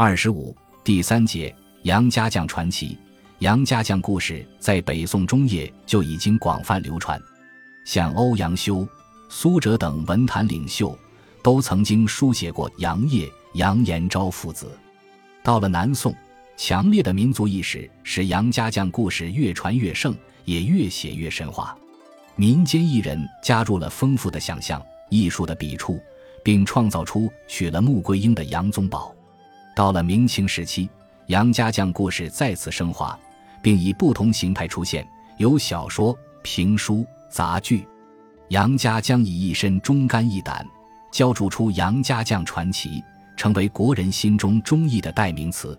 二十五第三节杨家将传奇。杨家将故事在北宋中叶就已经广泛流传，像欧阳修、苏辙等文坛领袖都曾经书写过杨业、杨延昭父子。到了南宋，强烈的民族意识使杨家将故事越传越盛，也越写越神话。民间艺人加入了丰富的想象、艺术的笔触，并创造出娶了穆桂英的杨宗保。到了明清时期，杨家将故事再次升华。并以不同形态出现，有小说、评书、杂剧。杨家将以一身忠肝义胆，浇铸出杨家将传奇，成为国人心中忠义的代名词。